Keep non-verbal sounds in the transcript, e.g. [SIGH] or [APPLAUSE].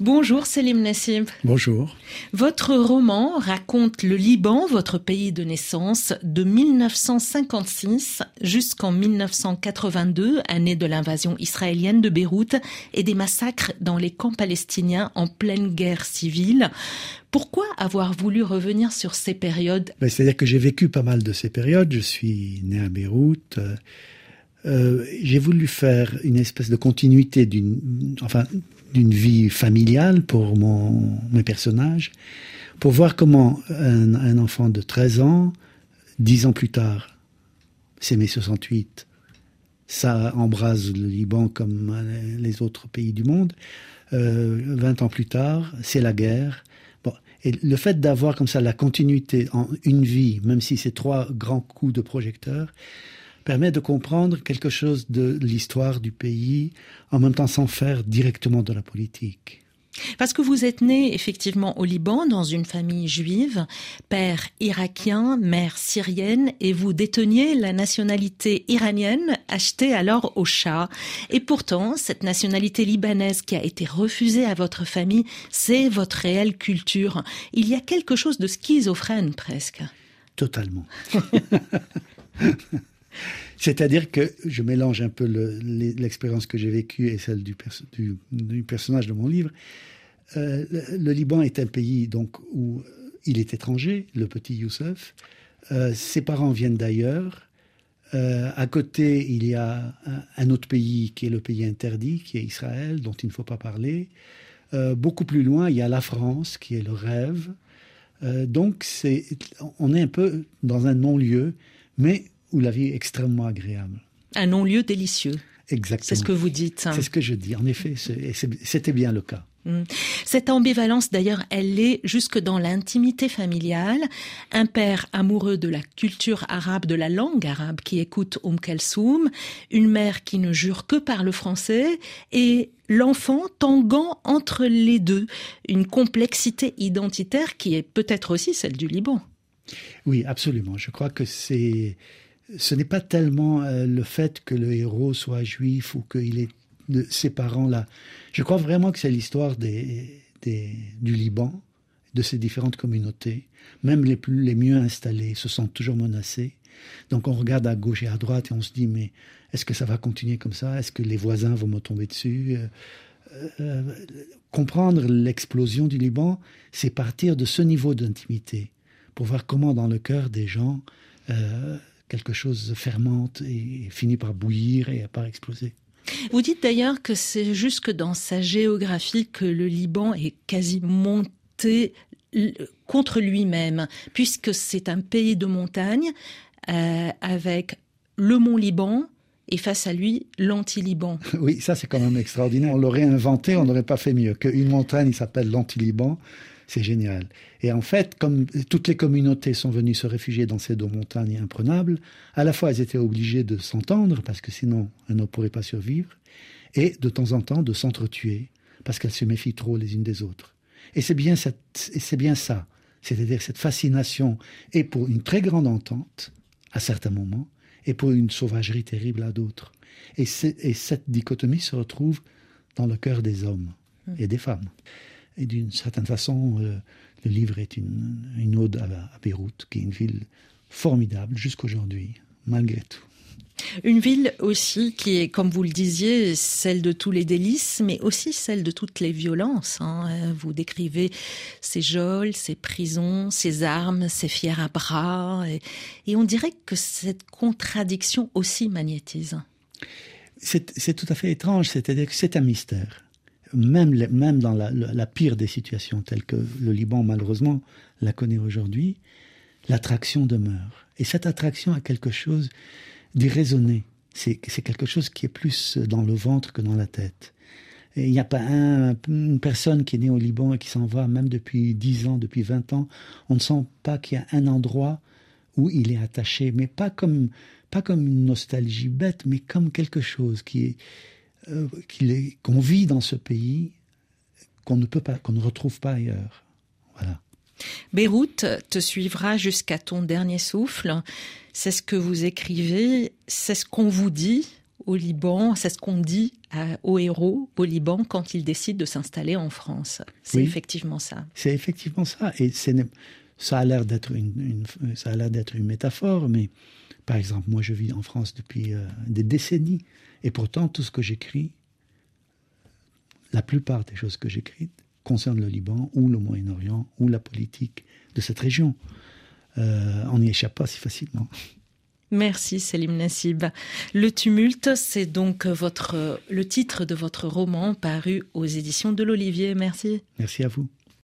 Bonjour Selim Nassib. Bonjour. Votre roman raconte le Liban, votre pays de naissance, de 1956 jusqu'en 1982, année de l'invasion israélienne de Beyrouth et des massacres dans les camps palestiniens en pleine guerre civile. Pourquoi avoir voulu revenir sur ces périodes? Ben, C'est-à-dire que j'ai vécu pas mal de ces périodes. Je suis né à Beyrouth. Euh, euh, j'ai voulu faire une espèce de continuité d'une, enfin, d'une vie familiale pour mon, mes personnages, pour voir comment un, enfant de 13 ans, 10 ans plus tard, c'est mai 68, ça embrase le Liban comme les autres pays du monde. Euh, 20 ans plus tard, c'est la guerre. Et le fait d'avoir comme ça la continuité en une vie, même si c'est trois grands coups de projecteur, permet de comprendre quelque chose de l'histoire du pays, en même temps sans faire directement de la politique. Parce que vous êtes né effectivement au Liban dans une famille juive, père irakien, mère syrienne, et vous déteniez la nationalité iranienne achetée alors au Shah. Et pourtant, cette nationalité libanaise qui a été refusée à votre famille, c'est votre réelle culture. Il y a quelque chose de schizophrène presque. Totalement. [LAUGHS] C'est-à-dire que je mélange un peu l'expérience que j'ai vécue et celle du, personnage de mon livre. Euh, le, Liban est un pays donc où il est étranger, le petit Youssef. Euh, ses parents viennent d'ailleurs. Euh, à côté, il y a un, autre pays qui est le pays interdit, qui est Israël, dont il ne faut pas parler. Euh, beaucoup plus loin, il y a la France, qui est le rêve. Euh, donc, on est un peu dans un non-lieu, mais où la vie est extrêmement agréable. Un non-lieu délicieux. Exactement. C'est ce que vous dites. C'est ce que je dis. En effet, c'était bien le cas. Mmh. Cette ambivalence, d'ailleurs, elle est jusque dans l'intimité familiale. Un père amoureux de la culture arabe, de la langue arabe, qui écoute Oum Kalsoum, une mère qui ne jure que par le français, et l'enfant tanguant entre les deux. Une complexité identitaire qui est peut-être aussi celle du Liban. Oui, absolument. Je crois que c'est ce n'est pas tellement euh, le fait que le héros soit juif ou qu'il ait de ses parents là. Je crois vraiment que c'est l'histoire du Liban, de ses différentes communautés. Même les, plus, les mieux installés se sentent toujours menacés. Donc on regarde à gauche et à droite et on se dit mais est-ce que ça va continuer comme ça? Est-ce que les voisins vont me tomber dessus? Euh, euh, Comprendre l'explosion du Liban, c'est partir de ce niveau d'intimité pour voir comment dans le cœur des gens quelque chose fermente et finit par bouillir et par exploser. Vous dites d'ailleurs que c'est jusque dans sa géographie que le Liban est quasi monté contre lui-même, puisque c'est un pays de montagne euh, avec le mont Liban, et face à lui l'anti-Liban. [LAUGHS] Oui, ça c'est quand même extraordinaire. On l'aurait inventé, on n'aurait pas fait mieux. Qu'une montagne s'appelle l'anti-Liban, c'est génial. Et en fait, comme toutes les communautés sont venues se réfugier dans ces deux montagnes imprenables, à la fois elles étaient obligées de s'entendre, parce que sinon elles ne pourraient pas survivre, et de temps en temps de s'entretuer, parce qu'elles se méfient trop les unes des autres. Et c'est bien, ça, c'est-à-dire cette fascination, et pour une très grande entente, à certains moments, et pour une sauvagerie terrible à d'autres. Et, et cette dichotomie se retrouve dans le cœur des hommes et des femmes. Et d'une certaine façon, euh, le livre est une, une ode à, à Beyrouth, qui est une ville formidable jusqu'aujourd'hui, malgré tout. Une ville aussi qui est, comme vous le disiez, celle de tous les délices, mais aussi celle de toutes les violences. Hein. Vous décrivez ces geôles, ces prisons, ces armes, ces fiers à bras, et, et on dirait que cette contradiction aussi magnétise. C'est tout à fait étrange, c'est-à-dire que c'est un mystère même, dans la, pire des situations, telle que le Liban malheureusement la connaît aujourd'hui, l'attraction demeure. Et cette attraction a quelque chose d'irraisonné. C'est quelque chose qui est plus dans le ventre que dans la tête. Il n'y a pas un, une personne qui est née au Liban et qui s'en va, même depuis 10 ans, depuis 20 ans, on ne sent pas qu'il y a un endroit où il est attaché, mais pas comme, pas comme une nostalgie bête, mais comme quelque chose qui est, euh, qu'on qu vit dans ce pays qu'on ne peut pas, qu'on ne retrouve pas ailleurs. Voilà. Beyrouth te suivra jusqu'à ton dernier souffle. C'est ce que vous écrivez, c'est ce qu'on vous dit au Liban. C'est ce qu'on dit aux héros au Liban quand ils décident de s'installer en France. C'est effectivement ça. C'est effectivement ça. Et ça a l'air d'être une, ça a l'air d'être une métaphore, mais par exemple, moi je vis en France depuis euh, des décennies, et pourtant tout ce que j'écris, la plupart des choses que j'écris concernent le Liban ou le Moyen-Orient ou la politique de cette région. Euh, on n'y échappe pas si facilement. Merci Selim Nassib. Le tumulte, c'est donc votre, le titre de votre roman paru aux éditions de l'Olivier. Merci. Merci à vous.